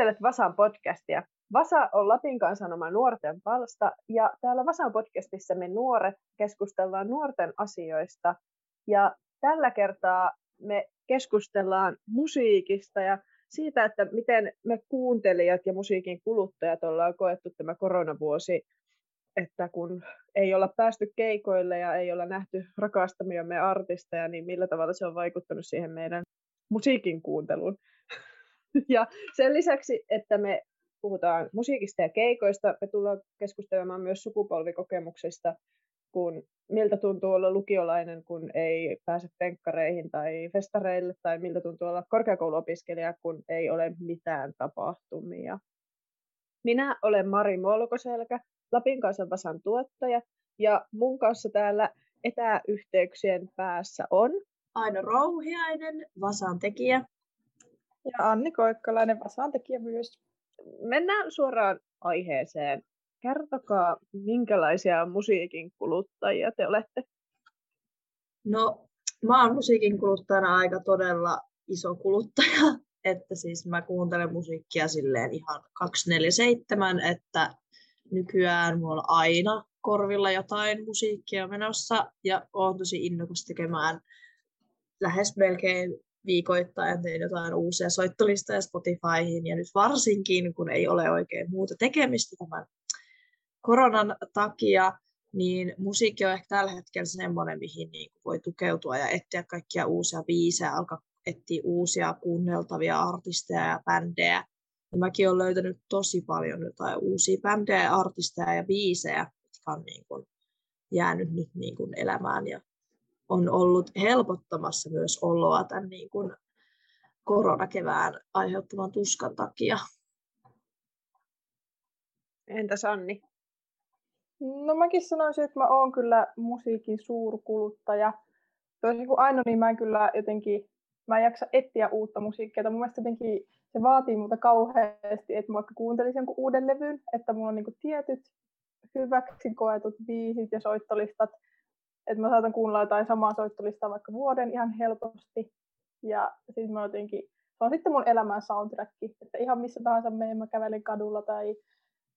Kuuntelet Vasan podcastia. Vasa on Lapin kansanoma nuorten palsta ja täällä Vasan podcastissa me nuoret keskustellaan nuorten asioista ja tällä kertaa me keskustellaan musiikista ja siitä, että miten me kuuntelijat ja musiikin kuluttajat ollaan koettu tämä koronavuosi, että kun ei olla päästy keikoille ja ei olla nähty rakastamiamme artisteja, niin millä tavalla se on vaikuttanut siihen meidän musiikin kuunteluun. Ja sen lisäksi, että me puhutaan musiikista ja keikoista, me tullaan keskustelemaan myös sukupolvikokemuksista, kun miltä tuntuu olla lukiolainen, kun ei pääse penkkareihin tai festareille, tai miltä tuntuu olla korkeakouluopiskelija, kun ei ole mitään tapahtumia. Minä olen Mari Molkoselkä, Lapin kanssa Vasan tuottaja, ja mun kanssa täällä etäyhteyksien päässä on Aino Rouhiainen, Vasan tekijä. Ja Anni Koikkalainen, Vasan tekijä myös. Mennään suoraan aiheeseen. Kertokaa, minkälaisia musiikin kuluttajia te olette? No, mä oon musiikin kuluttajana aika todella iso kuluttaja, että siis mä kuuntelen musiikkia silleen ihan 247, että nykyään mulla on aina korvilla jotain musiikkia menossa ja oon tosi innokas tekemään lähes melkein viikoittain tein jotain uusia soittolistoja Spotifyhin ja nyt varsinkin, kun ei ole oikein muuta tekemistä tämän koronan takia, niin musiikki on ehkä tällä hetkellä semmoinen, mihin niin voi tukeutua ja etsiä kaikkia uusia biisejä, alkaa etsiä uusia kuunneltavia artisteja ja bändejä. Ja mäkin olen löytänyt tosi paljon jotain uusia bändejä, artisteja ja biisejä, jotka on niin kuin jäänyt nyt niin kuin elämään ja on ollut helpottamassa myös oloa tämän niin kuin koronakevään aiheuttaman tuskan takia. Entä Sanni? No mäkin sanoisin, että mä oon kyllä musiikin suurkuluttaja. Toisin kuin Aino, niin mä en kyllä jotenkin, mä en jaksa etsiä uutta musiikkia. Mun mielestä jotenkin se vaatii multa kauheasti, että mä vaikka kuuntelisin jonkun uuden levyn, että mulla on niinku tietyt hyväksi koetut biisit ja soittolistat, että mä saatan kuunnella jotain samaa soittolistaa vaikka vuoden ihan helposti. Ja sitten mä jotenkin, se on sitten mun elämän soundtrack, että ihan missä tahansa menen, mä kävelen kadulla tai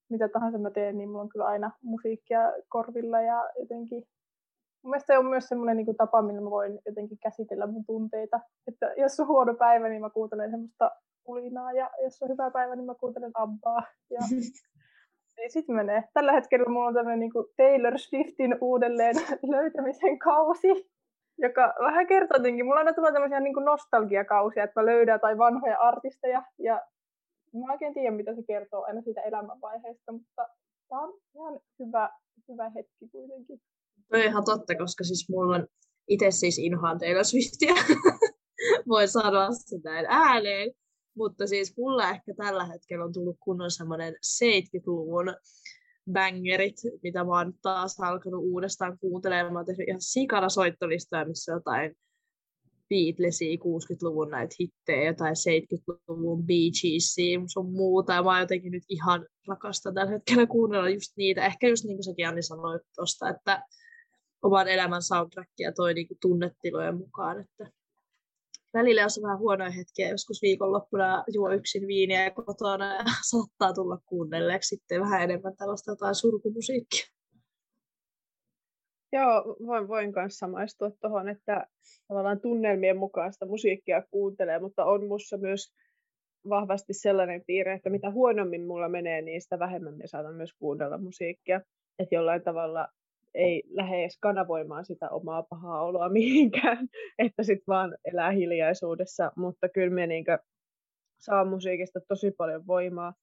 mitä tahansa mä teen, niin mulla on kyllä aina musiikkia korvilla ja jotenkin Mun mielestä se on myös semmoinen niin tapa, millä mä voin jotenkin käsitellä mun tunteita. Että jos on huono päivä, niin mä kuuntelen semmoista kulinaa, ja jos on hyvä päivä, niin mä kuuntelen Abbaa. Ja niin sitten menee. Tällä hetkellä mulla on tämmöinen niin Taylor Swiftin uudelleen löytämisen kausi, joka vähän kertoo jotenkin. Mulla aina tulee tämmöisiä niin nostalgiakausia, että mä löydän tai vanhoja artisteja, ja mä oikein tiedä, mitä se kertoo aina siitä elämänvaiheesta, mutta tämä on ihan hyvä, hyvä hetki kuitenkin. On ihan totta, koska siis mulla on itse siis inhoan Taylor Swiftia. Voin sanoa sitä ääneen. Mutta siis mulla ehkä tällä hetkellä on tullut kunnon semmoinen 70-luvun bangerit, mitä mä oon taas alkanut uudestaan kuuntelemaan. Mä oon tehnyt ihan sikana soittolistoja, missä jotain Beatlesia 60-luvun näitä hittejä, jotain 70-luvun Bee Geesia, sun muuta. Ja mä jotenkin nyt ihan rakastan tällä hetkellä kuunnella just niitä. Ehkä just niin kuin säkin Anni sanoi tuosta, että oman elämän soundtrackia toi niin kuin tunnetilojen mukaan. Että välillä jos on vähän huonoja hetkiä, joskus viikonloppuna juo yksin viiniä kotona ja saattaa tulla kuunnelleeksi sitten vähän enemmän tällaista jotain surkumusiikkia. Joo, voin, voin kanssa samaistua tuohon, että tavallaan tunnelmien mukaista musiikkia kuuntelee, mutta on mussa myös vahvasti sellainen piirre, että mitä huonommin mulla menee, niin sitä vähemmän me saatan myös kuunnella musiikkia. Että jollain tavalla ei lähde edes kanavoimaan sitä omaa pahaa oloa mihinkään, että sitten vaan elää hiljaisuudessa, mutta kyllä me niinkö saa musiikista tosi paljon voimaa.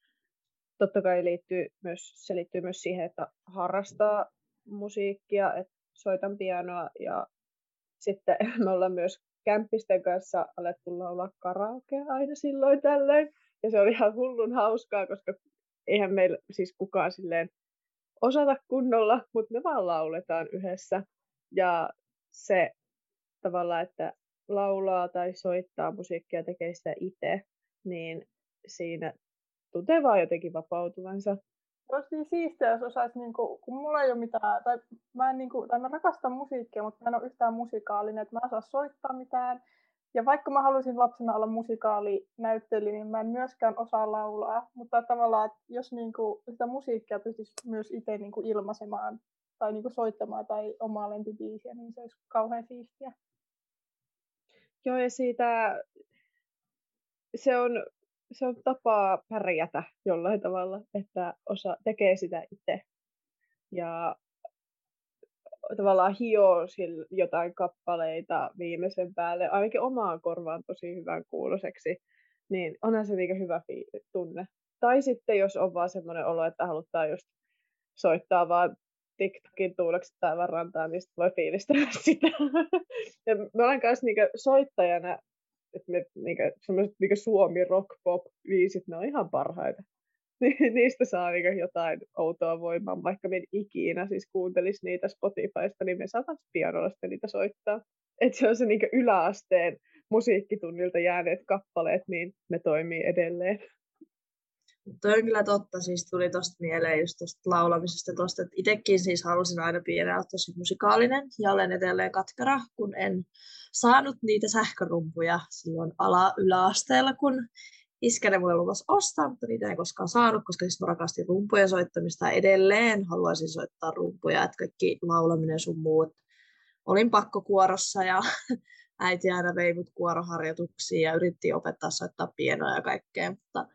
Totta kai liittyy myös, se liittyy myös siihen, että harrastaa musiikkia, että soitan pianoa ja sitten me ollaan myös kämppisten kanssa alettu laulaa karaokea aina silloin tällöin. Ja se oli ihan hullun hauskaa, koska eihän meillä siis kukaan silleen osata kunnolla, mutta me vaan lauletaan yhdessä. Ja se tavalla, että laulaa tai soittaa musiikkia, tekee sitä itse, niin siinä tuntee vaan jotenkin vapautuvansa. Olisi niin siistiä, jos osaisi, niin kuin, kun mulla ei ole mitään, tai mä, en, niin kuin, tai mä rakastan musiikkia, mutta mä en ole yhtään musikaalinen, että mä en osaa soittaa mitään, Ja vaikka mä halusin lapsena olla musikaalinäyttelijä, niin mä en myöskään osaa laulaa. Mutta tavallaan, että jos niinku sitä musiikkia pystyisi myös itse niinku ilmaisemaan tai niinku soittamaan tai omaa lempibiisiä, niin se olisi kauhean siistiä. Joo, ja siitä se on, se on tapaa pärjätä jollain tavalla, että osa tekee sitä itse. Ja tavallaan hioo jotain kappaleita viimeisen päälle, ainakin omaan korvaan tosi hyvän kuuloseksi, niin onhan se niin hyvä tunne. Tai sitten jos on vaan semmoinen olo, että halutaan just soittaa vaan TikTokin tuuleksi tai rantaa, niin sitten voi fiilistellä sitä. ja mä olen kanssa niinku soittajana, että me niinku, semmoiset niinku Suomi rock pop viisit, ne on ihan parhaita. niistä saa niin jotain outoa voimaa, vaikka me ikinä siis kuuntelisi niitä Spotifysta, niin me saataisiin pianolla niitä soittaa. Että se on se niin yläasteen musiikkitunnilta jääneet kappaleet, niin ne toimii edelleen. Toi on kyllä totta, siis tuli tosta mieleen just tosta laulamisesta tosta, että itsekin siis halusin aina pienenä olla tosi musikaalinen ja olen edelleen katkara, kun en saanut niitä sähkörumpuja silloin ala-yläasteella, kun iskäne mulle luvasi ostaa, mutta niitä ei koskaan saanut, koska siis mä rakastin rumpujen soittamista edelleen. Haluaisin soittaa rumpuja, että kaikki laulaminen sun muut. Olin pakkokuorossa ja äiti aina vei mut kuoroharjoituksiin ja yritti opettaa soittaa pienoa ja kaikkea, mutta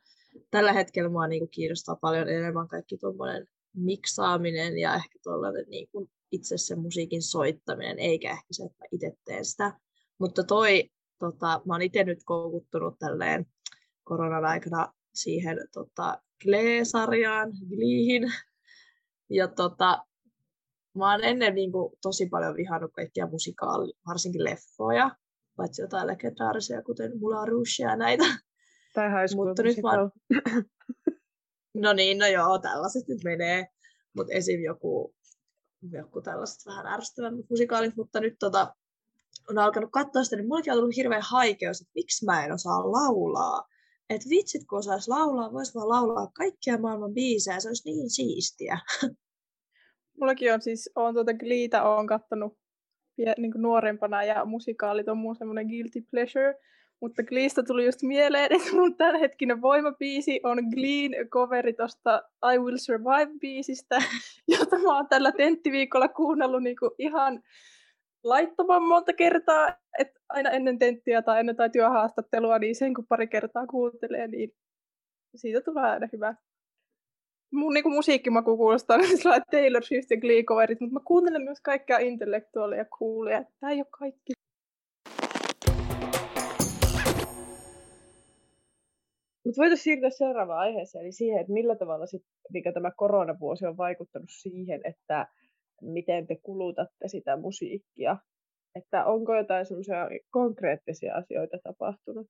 tällä hetkellä mua niinku kiinnostaa paljon enemmän kaikki tuommoinen miksaaminen ja ehkä tuollainen niinku itse sen musiikin soittaminen, eikä ehkä se, että itse teen sitä. Mutta toi, tota, mä oon itse nyt koukuttunut tälleen koronan aikana siihen tota, Glee-sarjaan, Gleehin. Ja tota, mä oon ennen niin kuin, tosi paljon vihannut kaikkia musikaali, varsinkin leffoja, paitsi jotain legendaarisia, kuten Moulin Rouge ja näitä. Tai High Mutta nyt mä oon... No niin, no joo, tällaiset nyt menee. Mutta esim. joku, joku tällaiset vähän ärsyttävämmät musikaalit, mutta nyt tota, on alkanut katsoa sitä, niin mullekin on tullut hirveän haikeus, että miksi mä en osaa laulaa että vitsit kun osaisi laulaa, voisi vaan laulaa kaikkia maailman biisejä, se olisi niin siistiä. Mullakin on siis, on tuota Gliitä on kattonut niin nuorempana ja musikaalit on mun semmoinen guilty pleasure. Mutta Gleestä tuli just mieleen, että mun tämänhetkinen voimabiisi on Gleen coveri tosta I Will Survive-biisistä, jota mä oon tällä tenttiviikolla kuunnellut niinku ihan laittoman monta kertaa, että aina ennen tenttiä tai ennen tai työhaastattelua, niin sen kun pari kertaa kuuntelee, niin siitä tulee aina hyvä. Mun niin musiikkimaku kuulostaa sellainen Taylor Swift ja Glee coverit, mutta mä kuuntelen myös kaikkea intellektuaalia ja coolia. Tämä ei ole kaikki. Mutta voitaisiin siirtyä seuraavaan aiheeseen, eli siihen, että millä tavalla sit, mikä tämä koronavuosi on vaikuttanut siihen, että miten te kulutatte sitä musiikkia. Että onko jotain semmoisia konkreettisia asioita tapahtunut?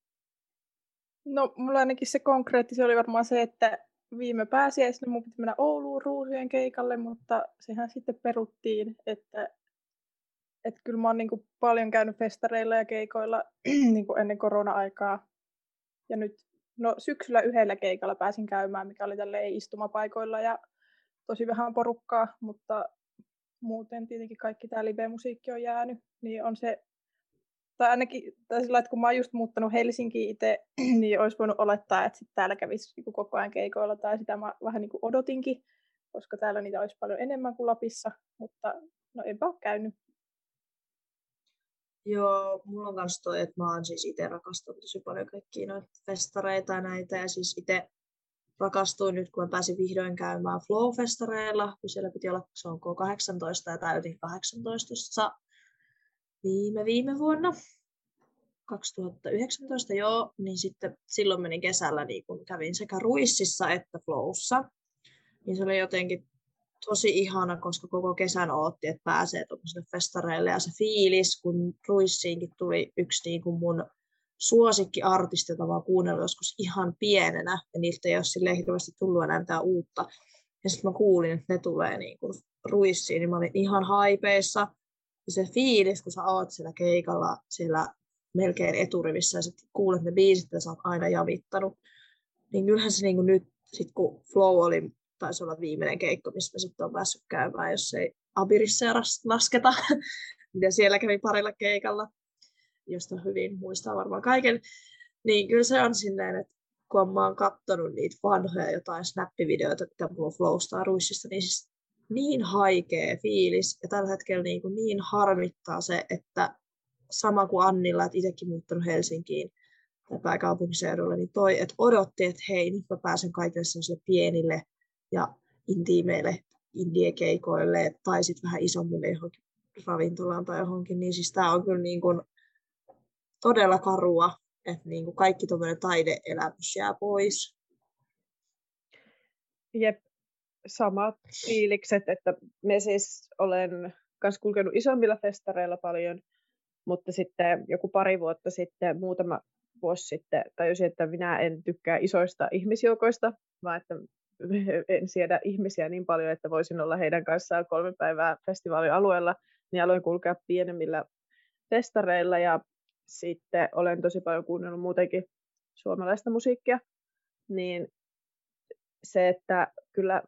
No, mulla ainakin se konkreettisi oli varmaan se, että viime pääsiäisenä mun piti mennä Ouluun ruusujen keikalle, mutta sehän sitten peruttiin, että, että kyllä mä oon niin paljon käynyt festareilla ja keikoilla niin ennen korona-aikaa. Ja nyt no, syksyllä yhdellä keikalla pääsin käymään, mikä oli tälle istumapaikoilla ja tosi vähän porukkaa, mutta muuten tietenkin kaikki tämä live-musiikki on jäänyt, niin on se, tai ainakin tai sillä, että kun mä oon just muuttanut Helsinkiin itse, niin olisi voinut olettaa, että sit täällä kävisi niin koko ajan keikoilla, tai sitä mä vähän niin kuin odotinkin, koska täällä niitä olisi paljon enemmän kuin Lapissa, mutta no enpä ole käynyt. Joo, mulla on myös toi, että mä oon siis itse rakastanut tosi paljon kaikkia noita festareita ja näitä, ja siis itse rakastuin nyt, kun mä pääsin vihdoin käymään Flow-festareilla, kun siellä piti olla, se on K18 ja täytin 18 viime, viime vuonna. 2019, joo, niin sitten silloin menin kesällä, niin kun kävin sekä Ruississa että Flowssa. Niin se oli jotenkin tosi ihana, koska koko kesän ootti, että pääsee tuollaisille festareille. Ja se fiilis, kun Ruissiinkin tuli yksi niin kuin mun suosikkiartisti, jota mä kuunnellut joskus ihan pienenä, ja niiltä ei ole sille hirveästi tullut enää mitään uutta. Ja sitten mä kuulin, että ne tulee niin kuin ruissiin, niin mä olin ihan haipeissa. Ja se fiilis, kun sä oot siellä keikalla, siellä melkein eturivissä, ja sä kuulet ne biisit, ja sä oot aina javittanut. Niin kyllähän se niin kuin nyt, sit kun Flow oli, taisi olla viimeinen keikko, missä mä sitten on päässyt käymään, jos ei Abirissa lasketa, mitä siellä kävi parilla keikalla, josta hyvin muistaa varmaan kaiken, niin kyllä se on silleen, että kun mä oon katsonut niitä vanhoja jotain snappivideoita, mitä mulla on Flowstaruissista, niin siis niin haikea fiilis ja tällä hetkellä niin, kuin niin harmittaa se, että sama kuin Annilla, että itsekin muuttanut Helsinkiin tai pääkaupunkiseudulle, niin toi, että odotti, että hei, nyt mä pääsen kaikille sellaisille pienille ja intiimeille indie-keikoille tai sitten vähän isommille johonkin ravintolaan tai johonkin, niin siis tämä on kyllä niin kuin todella karua, että niin kuin kaikki tuommoinen taideelämys jää pois. Jep, samat fiilikset, että me siis olen myös kulkenut isommilla festareilla paljon, mutta sitten joku pari vuotta sitten, muutama vuosi sitten tajusin, että minä en tykkää isoista ihmisjoukoista, vaan että en siedä ihmisiä niin paljon, että voisin olla heidän kanssaan kolme päivää festivaalialueella, niin aloin kulkea pienemmillä festareilla ja sitten olen tosi paljon kuunnellut muutenkin suomalaista musiikkia, niin se, että kyllä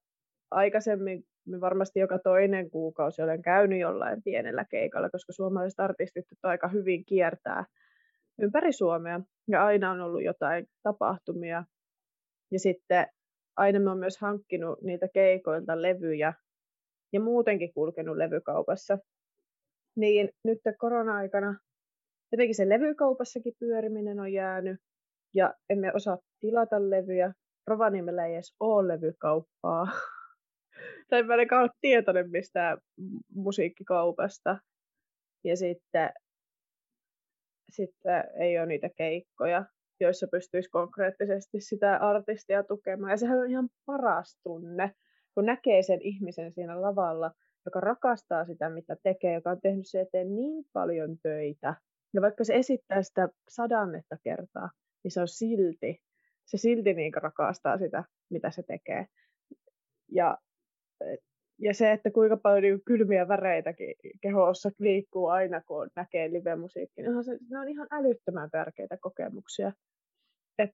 aikaisemmin me varmasti joka toinen kuukausi olen käynyt jollain pienellä keikalla, koska suomalaiset artistit aika hyvin kiertää ympäri Suomea ja aina on ollut jotain tapahtumia. Ja sitten aina mä oon myös hankkinut niitä keikoilta levyjä ja muutenkin kulkenut levykaupassa. Niin nyt korona-aikana jotenkin se levykaupassakin pyöriminen on jäänyt ja emme osaa tilata levyjä. Rovaniemellä ei edes ole levykauppaa. tai mä en ole tietoinen mistään musiikkikaupasta. Ja sitten, sitten ei ole niitä keikkoja, joissa pystyisi konkreettisesti sitä artistia tukemaan. Ja sehän on ihan paras tunne, kun näkee sen ihmisen siinä lavalla, joka rakastaa sitä, mitä tekee, joka on tehnyt se eteen niin paljon töitä. Ja vaikka se esittää sitä sadannetta kertaa, niin se on silti, se silti niin rakastaa sitä, mitä se tekee. Ja ja se, että kuinka paljon niin kylmiä väreitäkin kehossa liikkuu aina, kun näkee live-musiikki, niin se, ne on ihan älyttömän tärkeitä kokemuksia. Et,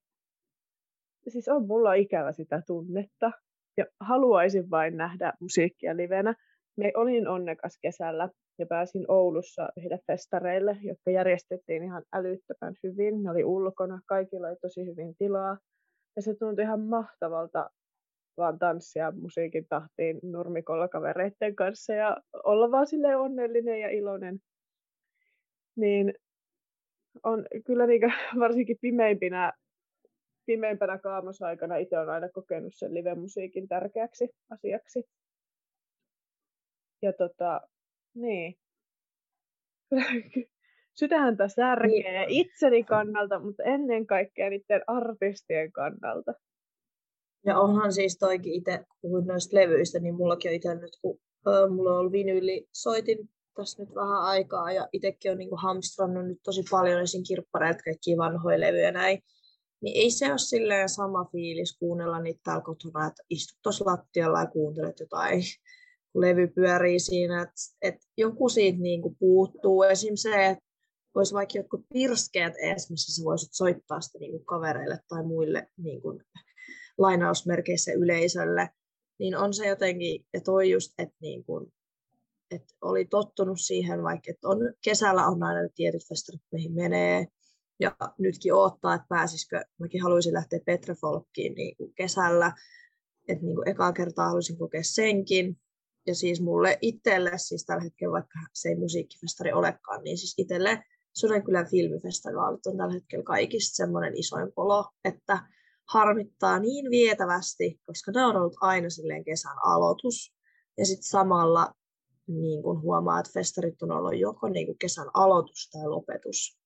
siis on mulla ikävä sitä tunnetta, ja haluaisin vain nähdä musiikkia livenä. Me olin onnekas kesällä ja pääsin Oulussa yhdelle festareille, jotka järjestettiin ihan älyttömän hyvin. Ne oli ulkona, kaikilla oli tosi hyvin tilaa. Ja se tuntui ihan mahtavalta vaan tanssia musiikin tahtiin nurmikolla kavereiden kanssa ja olla vaan sille onnellinen ja iloinen. Niin on kyllä niin varsinkin pimeimpinä, pimeimpänä kaamosaikana itse on aina kokenut sen live-musiikin tärkeäksi asiaksi. Ja tota, niin. Sydäntä särkee niin. itseni kannalta, mutta ennen kaikkea niiden artistien kannalta. Ja onhan siis toikin itse, puhuin noista levyistä, niin mullakin on itse nyt, kun ö, mulla on ollut vinyyli, soitin tässä nyt vähän aikaa ja itsekin on niinku hamstrannut nyt tosi paljon esim. kirppareilta kaikkia vanhoja levyjä näin. Niin ei se ole silleen sama fiilis kuunnella niitä täällä kotona, että istut tuossa lattialla ja kuuntelet jotain, levy pyörii siinä. Että et joku siitä niinku puuttuu. Esim. se, että olisi vaikka jotkut pirskeet edes, missä sä voisit soittaa sitä niinku kavereille tai muille niinku lainausmerkeissä yleisölle, niin on se jotenkin, ja toi just, että niin kuin, että oli tottunut siihen, vaikka että on, kesällä on aina tietyt festarit, mihin menee, ja nytkin odottaa, että pääsisikö, mäkin haluaisin lähteä Petra Folkkiin niin kuin kesällä, että niin kuin ekaa kertaa haluaisin kokea senkin, ja siis mulle itselle, siis tällä hetkellä vaikka se ei musiikkifestari olekaan, niin siis itselle Sudenkylän filmifestivaalit on tällä hetkellä kaikista semmoinen isoin polo, että harmittaa niin vietävästi, koska ne on ollut aina silleen kesän aloitus. Ja sitten samalla niin kun huomaa, että festarit on ollut joko niin kuin kesän aloitus tai lopetus.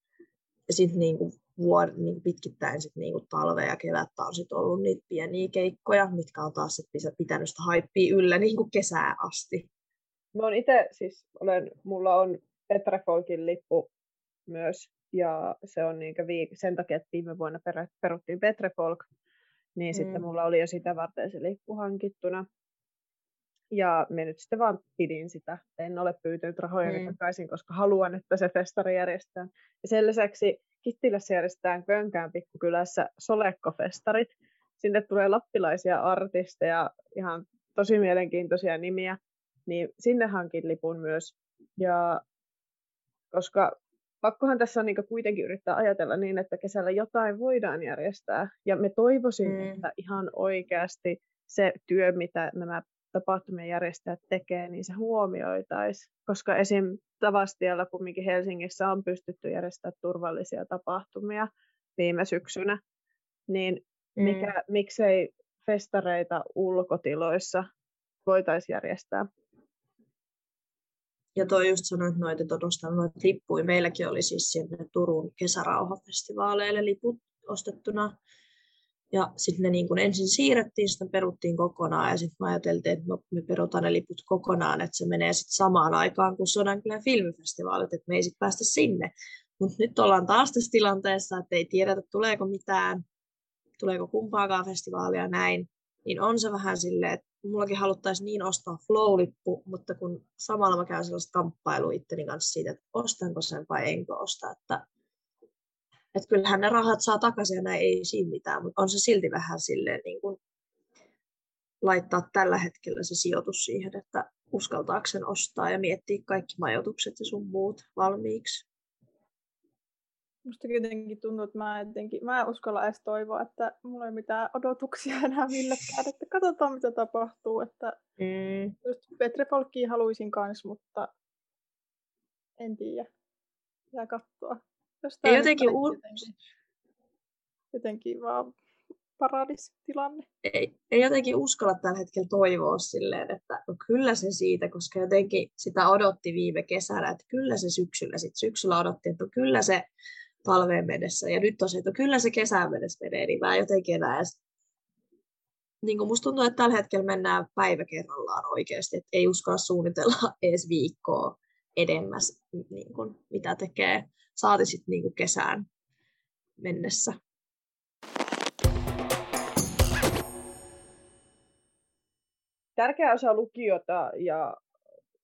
Ja sitten niin vuod, niin pitkittäin sit niin kuin talve ja kevättä on sit ollut niitä pieniä keikkoja, mitkä on taas sit pitänyt sitä haippia yllä niin kuin kesää asti. Mä oon itse, siis olen, mulla on Petra Folkin lippu myös ja se on niin viik- sen takia, että viime vuonna per- peruttiin Petre Folk, niin mm. sitten mulla oli jo sitä varten se lippu hankittuna. Ja me nyt sitten vaan pidin sitä. En ole pyytänyt rahoja mm. takaisin, koska haluan, että se festari järjestetään. Ja sen lisäksi Kittilässä järjestetään Könkään pikkukylässä Solekkofestarit. Sinne tulee lappilaisia artisteja, ihan tosi mielenkiintoisia nimiä. Niin sinne hankin lipun myös. Ja koska pakkohan tässä on niin kuitenkin yrittää ajatella niin, että kesällä jotain voidaan järjestää. Ja me toivoisin, mm. että ihan oikeasti se työ, mitä nämä tapahtumien järjestäjät tekee, niin se huomioitaisiin. Koska esim. Tavastialla kumminkin Helsingissä on pystytty järjestämään turvallisia tapahtumia viime syksynä, niin mikä, mm. miksei festareita ulkotiloissa voitaisiin järjestää. Ja toi just sanoit noita, että on noita lippuja. Meilläkin oli siis sinne Turun kesärauhafestivaaleille liput ostettuna. Ja sitten ne niin kun ensin siirrettiin, sitten peruttiin kokonaan ja sitten me ajateltiin, että no, me perutaan ne liput kokonaan, että se menee sitten samaan aikaan kuin Sodankylän filmifestivaalit, että me ei sitten päästä sinne. Mutta nyt ollaan taas tässä tilanteessa, että ei tiedetä tuleeko mitään, tuleeko kumpaakaan festivaalia näin, niin on se vähän silleen, että mullakin haluttaisiin niin ostaa flow-lippu, mutta kun samalla mä käyn sellaista kamppailua itteni kanssa siitä, että ostanko sen vai enkö osta, että, että kyllähän ne rahat saa takaisin ja näin ei siinä mitään, mutta on se silti vähän silleen niin kuin laittaa tällä hetkellä se sijoitus siihen, että uskaltaako sen ostaa ja miettiä kaikki majoitukset ja sun muut valmiiksi. Musta jotenkin tuntuu, että mä, jotenkin, mä en uskalla edes toivoa, että mulla ei mitään odotuksia enää millekään, että katsotaan mitä tapahtuu. Että mm. just Petre Folkkiin haluaisin kanssa, mutta en tiedä. Pitää katsoa. Ei jotenkin, u- jotenkin, jotenkin vaan paradis tilanne. Ei, ei jotenkin uskalla tällä hetkellä toivoa silleen, että no kyllä se siitä, koska jotenkin sitä odotti viime kesänä, että kyllä se syksyllä, sit syksyllä odotti, että no kyllä se talveen mennessä. Ja nyt tosiaan, että kyllä se kesään mennessä menee, niin mä jotenkin enää edes niin kuin musta tuntuu, että tällä hetkellä mennään päivä kerrallaan oikeasti, että ei uskalla suunnitella edes viikkoa edemmäs, niin kuin, mitä tekee. Saati sitten niin kesään mennessä. Tärkeä osa lukiota ja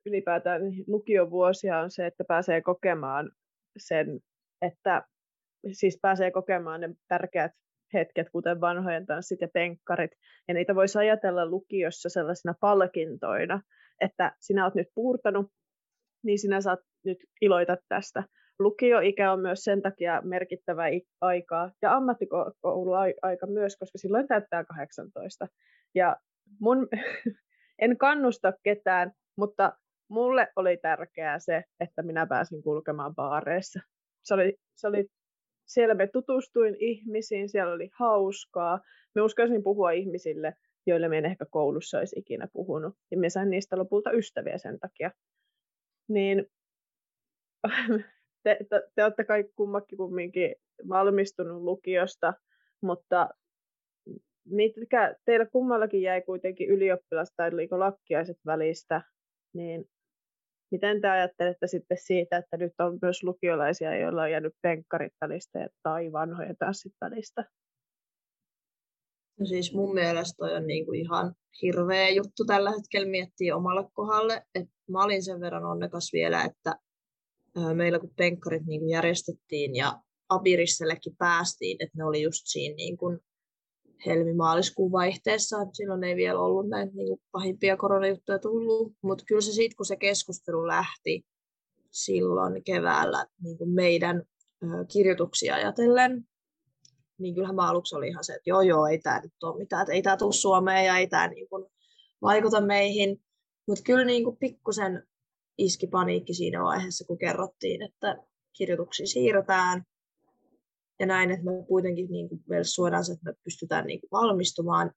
ylipäätään lukiovuosia on se, että pääsee kokemaan sen että siis pääsee kokemaan ne tärkeät hetket, kuten vanhojen tanssit ja penkkarit, ja niitä voisi ajatella lukiossa sellaisina palkintoina, että sinä olet nyt puurtanut, niin sinä saat nyt iloita tästä. Lukioikä on myös sen takia merkittävä aikaa, ja ammattikouluaika myös, koska silloin täyttää 18. Ja mun, en kannusta ketään, mutta mulle oli tärkeää se, että minä pääsin kulkemaan baareissa se oli, se oli, siellä me tutustuin ihmisiin, siellä oli hauskaa. Me uskalsin puhua ihmisille, joille me en ehkä koulussa olisi ikinä puhunut. Ja me sain niistä lopulta ystäviä sen takia. Niin te, te, te olette kaikki kummakin kumminkin valmistunut lukiosta, mutta mitkä teillä kummallakin jäi kuitenkin ylioppilas- tai lakkiaiset välistä, niin Miten te ajattelette sitten siitä, että nyt on myös lukiolaisia, joilla on jäänyt penkkarit välistä tai vanhoja tanssit välistä? No siis mun mielestä toi on niinku ihan hirveä juttu tällä hetkellä miettiä omalle kohdalle. Et mä olin sen verran onnekas vielä, että meillä kun penkkarit niinku järjestettiin ja Abirissellekin päästiin, että ne oli just siinä niinku helmi-maaliskuun vaihteessa, että silloin ei vielä ollut näitä niin kuin pahimpia koronajuttuja tullut, mutta kyllä se sitten, kun se keskustelu lähti silloin keväällä niin kuin meidän kirjoituksia ajatellen, niin kyllähän mä aluksi oli ihan se, että joo joo, ei tämä nyt ole mitään, että ei tämä tule Suomeen ja ei tämä niin kuin vaikuta meihin, mutta kyllä niin kuin pikkusen iski paniikki siinä vaiheessa, kun kerrottiin, että kirjoituksia siirretään, ja näin, että me kuitenkin niin kuin meille suodaan se, että me pystytään niin kuin valmistumaan.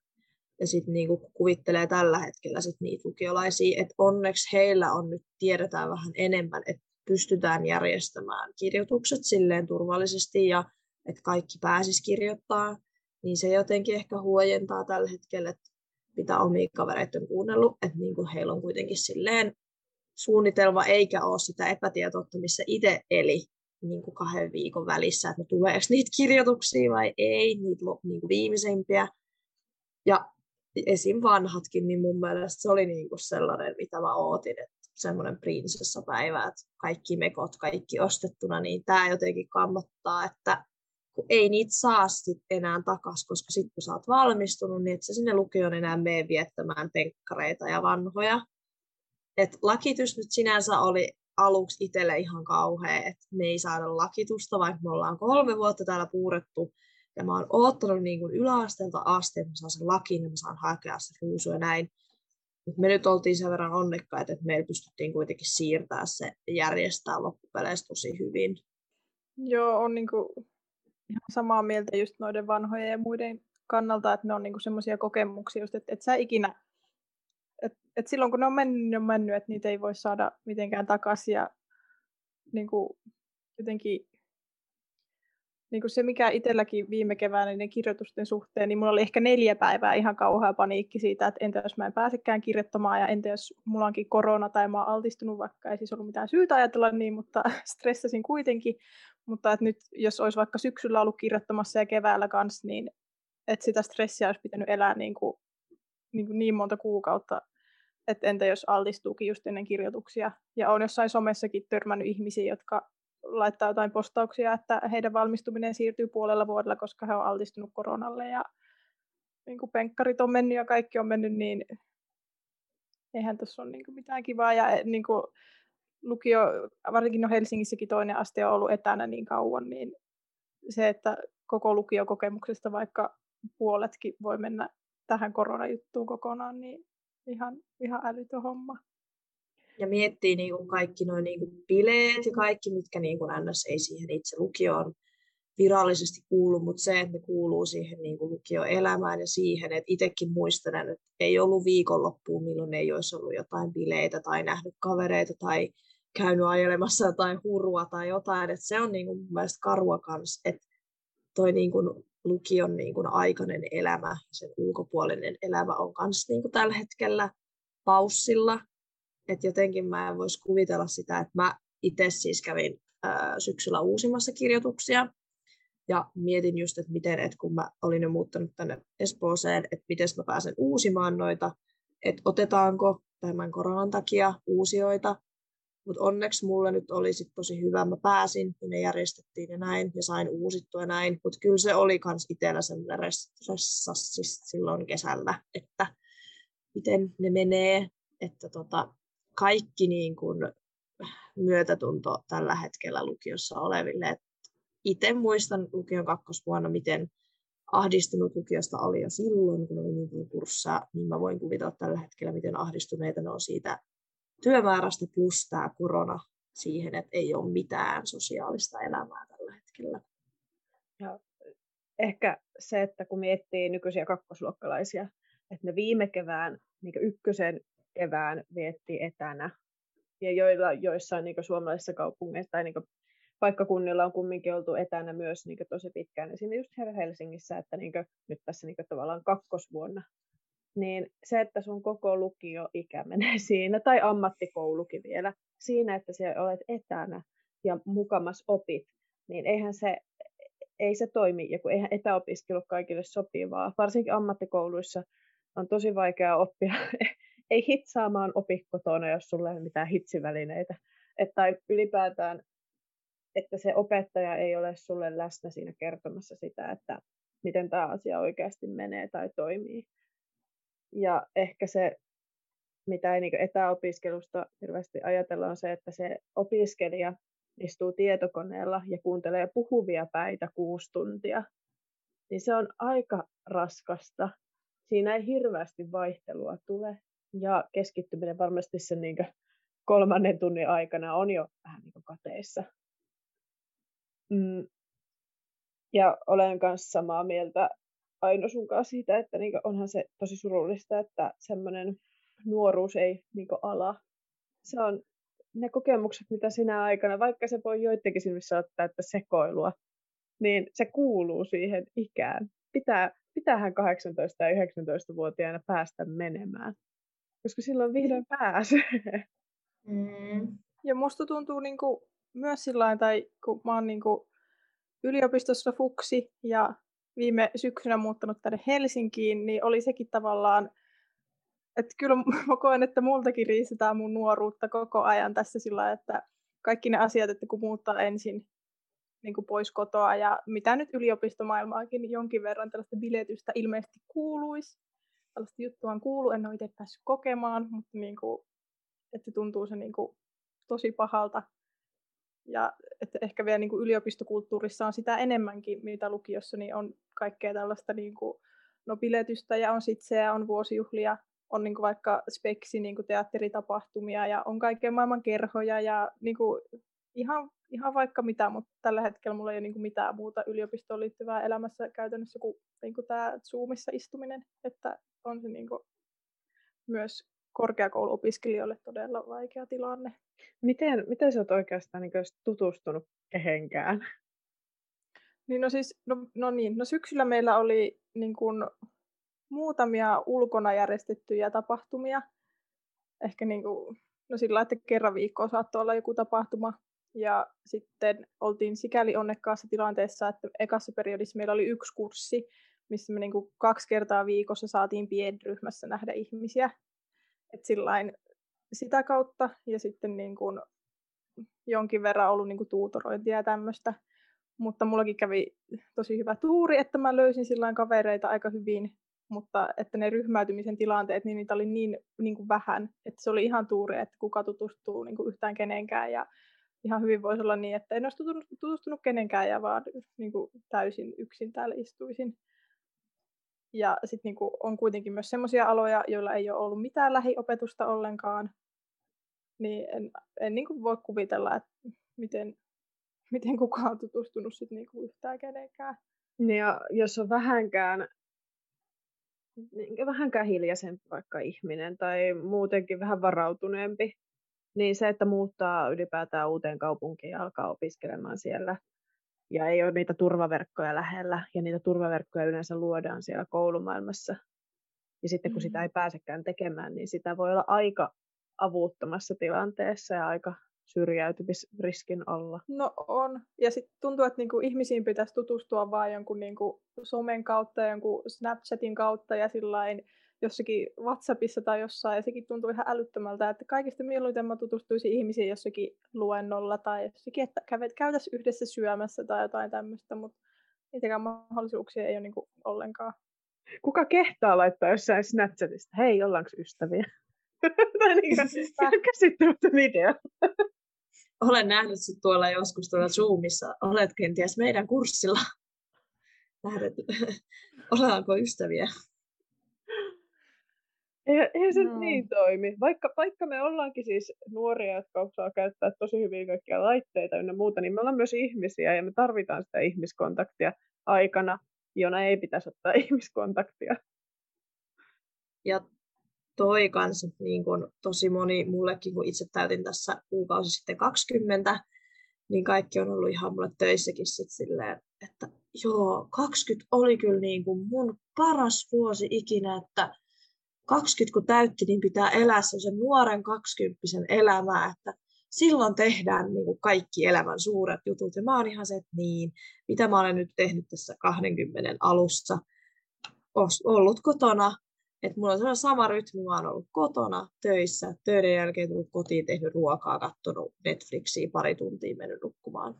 Ja sitten niin kuin kuvittelee tällä hetkellä sit niitä lukiolaisia, että onneksi heillä on nyt, tiedetään vähän enemmän, että pystytään järjestämään kirjoitukset silleen turvallisesti ja että kaikki pääsis kirjoittaa, niin se jotenkin ehkä huojentaa tällä hetkellä, että mitä omia kavereita on kuunnellut, että niin kuin heillä on kuitenkin silleen suunnitelma eikä ole sitä epätietoutta, missä itse eli niin kuin kahden viikon välissä, että tuleeko niitä kirjoituksia vai ei, niitä niin kuin viimeisimpiä. Ja esim. vanhatkin, niin mun mielestä se oli niin kuin sellainen, mitä mä ootin, että semmoinen prinsessapäivä, että kaikki mekot, kaikki ostettuna, niin tämä jotenkin kammottaa, että kun ei niitä saa sit enää takas, koska sitten kun sä oot valmistunut, niin et sä sinne lukioon enää mene viettämään penkkareita ja vanhoja. Et lakitus nyt sinänsä oli aluksi itselle ihan kauhea, että me ei saada lakitusta, vaikka me ollaan kolme vuotta täällä puurettu. Ja mä oon oottanut niin kuin yläasteelta asti, että mä saan sen lakin ja mä saan hakea se ruusu ja näin. Mutta me nyt oltiin sen verran onnekkaita, että meillä pystyttiin kuitenkin siirtää se järjestää loppupeleissä tosi hyvin. Joo, on niinku ihan samaa mieltä just noiden vanhojen ja muiden kannalta, että ne on niinku semmoisia kokemuksia, just, että et sä ikinä, et silloin kun ne on mennyt, niin ne on mennyt, että niitä ei voi saada mitenkään takaisin ja niinku, jotenkin niin kuin se, mikä itselläkin viime keväänä niin kirjoitusten suhteen, niin mulla oli ehkä neljä päivää ihan kauhea paniikki siitä, että entä jos mä en pääsekään kirjoittamaan ja entä jos mulla onkin korona tai mä oon altistunut, vaikka ei siis ollut mitään syytä ajatella niin, mutta stressasin kuitenkin. Mutta että nyt jos olisi vaikka syksyllä ollut kirjoittamassa ja keväällä kanssa, niin että sitä stressiä olisi pitänyt elää niin, kuin, niin, kuin niin monta kuukautta, että entä jos altistuukin just ennen kirjoituksia. Ja on jossain somessakin törmännyt ihmisiä, jotka laittaa jotain postauksia, että heidän valmistuminen siirtyy puolella vuodella, koska he on altistunut koronalle ja niin kuin penkkarit on mennyt ja kaikki on mennyt, niin eihän tuossa ole niin kuin mitään kivaa. Ja eh, niin kuin lukio, varsinkin no Helsingissäkin toinen aste on ollut etänä niin kauan, niin se, että koko lukiokokemuksesta vaikka puoletkin voi mennä tähän koronajuttuun kokonaan, niin ihan, ihan älytön homma. Ja miettii niin kuin kaikki nuo niin kuin bileet ja kaikki, mitkä niin kuin NS ei siihen itse lukioon virallisesti kuulu, mutta se, että ne kuuluu siihen niin kuin lukioelämään ja siihen, että itsekin muistelen, että ei ollut viikonloppuun, milloin ei olisi ollut jotain bileitä tai nähnyt kavereita tai käynyt ajelemassa jotain hurua tai jotain, että se on niin kuin mun mielestä karua kanssa, että toi niin kuin lukion niin kuin aikainen elämä, sen ulkopuolinen elämä on kanssa niin kuin tällä hetkellä paussilla, että jotenkin mä en voisi kuvitella sitä, että mä itse siis kävin ää, syksyllä uusimassa kirjoituksia ja mietin just, että miten, että kun mä olin jo muuttanut tänne Espooseen, että miten mä pääsen uusimaan noita, että otetaanko tämän koronan takia uusioita, mutta onneksi mulle nyt oli sit tosi hyvä, mä pääsin ja ne järjestettiin ja näin ja sain uusittua ja näin, mutta kyllä se oli kans itsellä semmoinen stressassi silloin kesällä, että miten ne menee, että tota, kaikki niin kuin myötätunto tällä hetkellä lukiossa oleville. Itse muistan lukion kakkosvuonna, miten ahdistunut lukiosta oli jo silloin, kun oli niin paljon niin mä voin kuvitella tällä hetkellä, miten ahdistuneita ne on siitä työmäärästä plus tämä korona siihen, että ei ole mitään sosiaalista elämää tällä hetkellä. Ja ehkä se, että kun miettii nykyisiä kakkosluokkalaisia, että ne viime kevään niin ykkösen kevään vietti etänä. Ja joilla, joissain niin suomalaisissa kaupungeissa tai niin paikkakunnilla on kumminkin oltu etänä myös niin tosi pitkään. Esimerkiksi just Helsingissä, että niin nyt tässä niin tavallaan kakkosvuonna. Niin se, että sun koko lukio-ikä menee siinä, tai ammattikoulukin vielä, siinä, että siellä olet etänä ja mukamas opit, niin eihän se, ei se toimi, ja kun eihän etäopiskelu kaikille sopivaa, varsinkin ammattikouluissa on tosi vaikea oppia ei hitsaamaan opi kotona, jos sulla ei ole mitään hitsivälineitä. Et, tai ylipäätään, että se opettaja ei ole sulle läsnä siinä kertomassa sitä, että miten tämä asia oikeasti menee tai toimii. Ja ehkä se, mitä ei niin etäopiskelusta hirveästi ajatella, on se, että se opiskelija istuu tietokoneella ja kuuntelee puhuvia päitä kuusi tuntia. Niin se on aika raskasta. Siinä ei hirveästi vaihtelua tule. Ja keskittyminen varmasti sen niin kolmannen tunnin aikana on jo vähän niin kateissa. Mm. Ja olen kanssa samaa mieltä Aino sun kanssa siitä, että niin onhan se tosi surullista, että semmoinen nuoruus ei niin ala. Se on ne kokemukset, mitä sinä aikana, vaikka se voi joidenkin silmissä ottaa, että sekoilua, niin se kuuluu siihen ikään. Pitää, pitäähän 18- tai 19-vuotiaana päästä menemään koska silloin vihdoin pääsee. Mm. Ja musta tuntuu niinku myös sillä tai kun mä oon niinku yliopistossa fuksi ja viime syksynä muuttanut tänne Helsinkiin, niin oli sekin tavallaan, että kyllä mä koen, että multakin riistetään mun nuoruutta koko ajan tässä sillä että kaikki ne asiat, että kun muuttaa ensin niin kuin pois kotoa ja mitä nyt yliopistomaailmaakin jonkin verran tällaista biletystä ilmeisesti kuuluisi, tällaista juttua on kuullut, en ole itse päässyt kokemaan, mutta niin kuin, että tuntuu se niin kuin tosi pahalta. Ja että ehkä vielä niin kuin yliopistokulttuurissa on sitä enemmänkin, mitä lukiossa, niin on kaikkea tällaista niin kuin, no biletystä ja on sitseä, on vuosijuhlia, on niin kuin vaikka speksi niin kuin teatteritapahtumia ja on kaiken maailman kerhoja ja niin kuin ihan, ihan vaikka mitä, mutta tällä hetkellä mulla ei ole niin kuin mitään muuta yliopistoon liittyvää elämässä käytännössä kuin, niin kuin tämä Zoomissa istuminen, että on se niin kuin myös korkeakouluopiskelijoille todella vaikea tilanne. Miten, miten sä oot oikeastaan niin tutustunut kehenkään? Niin no siis, no, no niin, no syksyllä meillä oli niin kuin, muutamia ulkona järjestettyjä tapahtumia. Ehkä niin kuin, no sillä että kerran viikkoa saattoi olla joku tapahtuma. Ja sitten oltiin sikäli onnekkaassa tilanteessa, että ekassa periodissa meillä oli yksi kurssi, missä me niin kuin kaksi kertaa viikossa saatiin pienryhmässä nähdä ihmisiä. Et sillain sitä kautta ja sitten niin kuin jonkin verran ollut niin kuin tuutorointia ja tämmöistä. Mutta mullakin kävi tosi hyvä tuuri, että mä löysin sillä kavereita aika hyvin, mutta että ne ryhmäytymisen tilanteet, niin niitä oli niin, niin kuin vähän, että se oli ihan tuuri, että kuka tutustuu niin kuin yhtään kenenkään ja ihan hyvin voisi olla niin, että en olisi tutustunut kenenkään ja vaan niin kuin täysin yksin täällä istuisin. Ja sitten niin on kuitenkin myös sellaisia aloja, joilla ei ole ollut mitään lähiopetusta ollenkaan, niin en, en niin kuin voi kuvitella, että miten, miten kukaan on tutustunut sit niin kuin yhtään kenenkään. Ja jos on vähänkään, niin vähänkään hiljaisempi vaikka ihminen tai muutenkin vähän varautuneempi, niin se, että muuttaa ylipäätään uuteen kaupunkiin ja alkaa opiskelemaan siellä ja ei ole niitä turvaverkkoja lähellä ja niitä turvaverkkoja yleensä luodaan siellä koulumaailmassa. Ja sitten kun mm. sitä ei pääsekään tekemään, niin sitä voi olla aika avuttomassa tilanteessa ja aika syrjäytymisriskin alla. No on. Ja sitten tuntuu, että niinku ihmisiin pitäisi tutustua vain jonkun niinku somen kautta, jonkun Snapchatin kautta ja sillain jossakin WhatsAppissa tai jossain, ja sekin tuntuu ihan älyttömältä, että kaikista mieluiten mä tutustuisin ihmisiin jossakin luennolla tai jossakin, että käytäisiin yhdessä syömässä tai jotain tämmöistä, mutta niitäkään mahdollisuuksia ei ole niin kuin ollenkaan. Kuka kehtaa laittaa jossain Snapchatista, hei, ollaanko ystäviä? tai niin käsittämättä video. Olen nähnyt sinut tuolla joskus tuolla Zoomissa. Olet kenties meidän kurssilla. Lähdet, ollaanko ystäviä? Eihän se no. niin toimi. Vaikka, vaikka me ollaankin siis nuoria, jotka osaa käyttää tosi hyvin kaikkia laitteita ja muuta, niin me ollaan myös ihmisiä ja me tarvitaan sitä ihmiskontaktia aikana, jona ei pitäisi ottaa ihmiskontaktia. Ja toi kanssa niin kun tosi moni mullekin, kun itse täytin tässä kuukausi sitten 20, niin kaikki on ollut ihan mulle töissäkin sit silleen, että joo, 20 oli kyllä niin kuin mun paras vuosi ikinä, että 20 kun täytti, niin pitää elää sen nuoren kaksikymppisen elämää, että silloin tehdään niin kuin kaikki elämän suuret jutut. Ja mä oon ihan se, että niin, mitä mä olen nyt tehnyt tässä 20 alussa, ollut kotona, että mulla on sellainen sama rytmi, mä oon ollut kotona töissä, töiden jälkeen tullut kotiin, tehnyt ruokaa, katsonut Netflixiä pari tuntia, mennyt nukkumaan.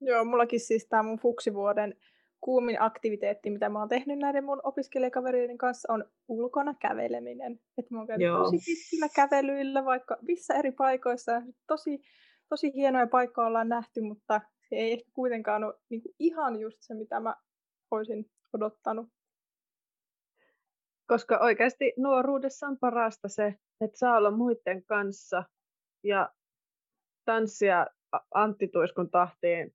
Joo, mullakin siis tämä mun fuksivuoden kuumin aktiviteetti, mitä mä oon tehnyt näiden mun opiskelijakavereiden kanssa, on ulkona käveleminen. Että mä oon käynyt Joo. tosi pitkillä kävelyillä, vaikka missä eri paikoissa. Tosi, tosi hienoja paikkoja ollaan nähty, mutta se ei ehkä kuitenkaan ole niin kuin ihan just se, mitä mä olisin odottanut. Koska oikeasti nuoruudessa on parasta se, että saa olla muiden kanssa ja tanssia Antti Tuiskun tahtiin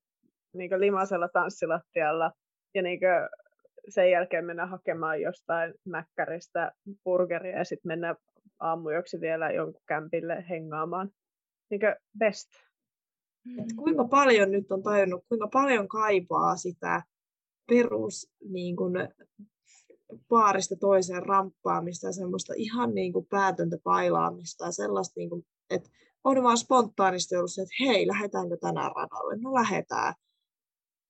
niin limaisella tanssilattialla ja niin sen jälkeen mennä hakemaan jostain mäkkäristä burgeria ja sitten mennä aamujoksi vielä jonkun kämpille hengaamaan. Niin best. Et kuinka paljon nyt on tajunnut, kuinka paljon kaipaa sitä perus niin kun, paarista toiseen ramppaamista ja semmoista ihan niin kuin päätöntä pailaamista ja sellaista, niin kuin, että on vaan spontaanisti ollut se, että hei, lähdetäänkö tänään radalle? No lähdetään.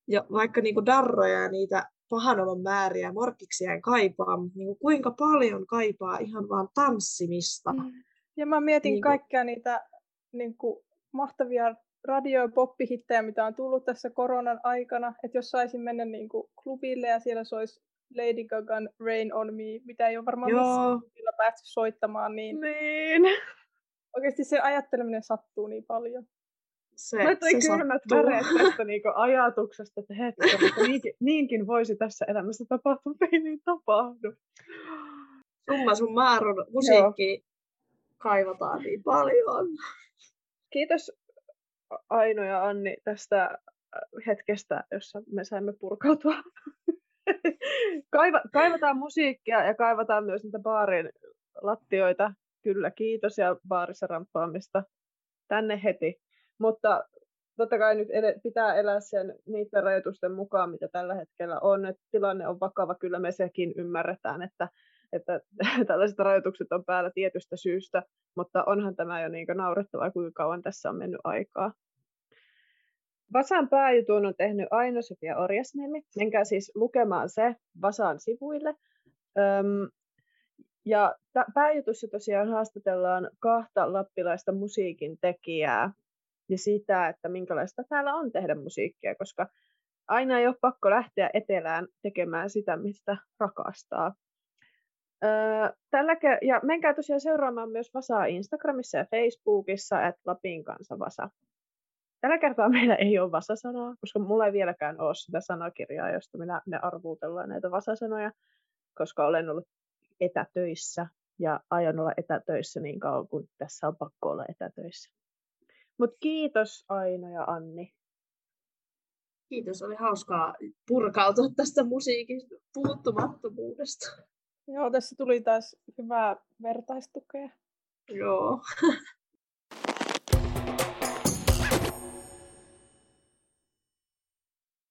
Ja vaikka niin kuin darroja ja niitä pahanolon määriä morkkiksia en kaipaa, mutta niin kuin kuinka paljon kaipaa ihan vaan tanssimista. Mm. Ja mä mietin niin kuin... kaikkia niitä niin kuin, mahtavia radio- ja poppihittejä, mitä on tullut tässä koronan aikana, että jos saisin mennä niin kuin, klubille ja siellä soisi Lady Gagan Rain on Me, mitä ei ole varmaan Joo. missään päästy soittamaan, niin, niin. Oikeasti se ajatteleminen sattuu niin paljon. Se, Mä tuli kylmät väreet tästä niinku ajatuksesta, että hetken, mutta niinkin, niinkin voisi tässä elämässä tapahtua, ei niin tapahdu. Summa summarum, musiikki Joo. kaivataan niin paljon. Kiitos Aino ja Anni tästä hetkestä, jossa me saimme purkautua. Kaiva, kaivataan musiikkia ja kaivataan myös niitä baarin lattioita. Kyllä, kiitos ja baarissa ramppaamista tänne heti. Mutta totta kai nyt ed- pitää elää sen niiden rajoitusten mukaan, mitä tällä hetkellä on. Et tilanne on vakava, kyllä me sekin ymmärretään, että, että tällaiset rajoitukset on päällä tietystä syystä, mutta onhan tämä jo niin naurettavaa, kuinka kauan tässä on mennyt aikaa. Vasan pääjutun on tehnyt Aino-Sofia Orjasniemi. Menkää siis lukemaan se Vasan sivuille. Öm, ja pääjutussa tosiaan haastatellaan kahta lappilaista musiikin tekijää ja sitä, että minkälaista täällä on tehdä musiikkia, koska aina ei ole pakko lähteä etelään tekemään sitä, mistä rakastaa. Öö, ja menkää tosiaan seuraamaan myös Vasaa Instagramissa ja Facebookissa, että Lapin kanssa Vasa. Tällä kertaa meillä ei ole vasasanaa, koska mulla ei vieläkään ole sitä sanakirjaa, josta minä ne arvuutellaan näitä vasasanoja, koska olen ollut etätöissä ja aion olla etätöissä niin kauan, kun tässä on pakko olla etätöissä. Mutta kiitos Aino ja Anni. Kiitos, oli hauskaa purkautua tästä musiikin puuttumattomuudesta. Joo, tässä tuli taas hyvää vertaistukea. Joo.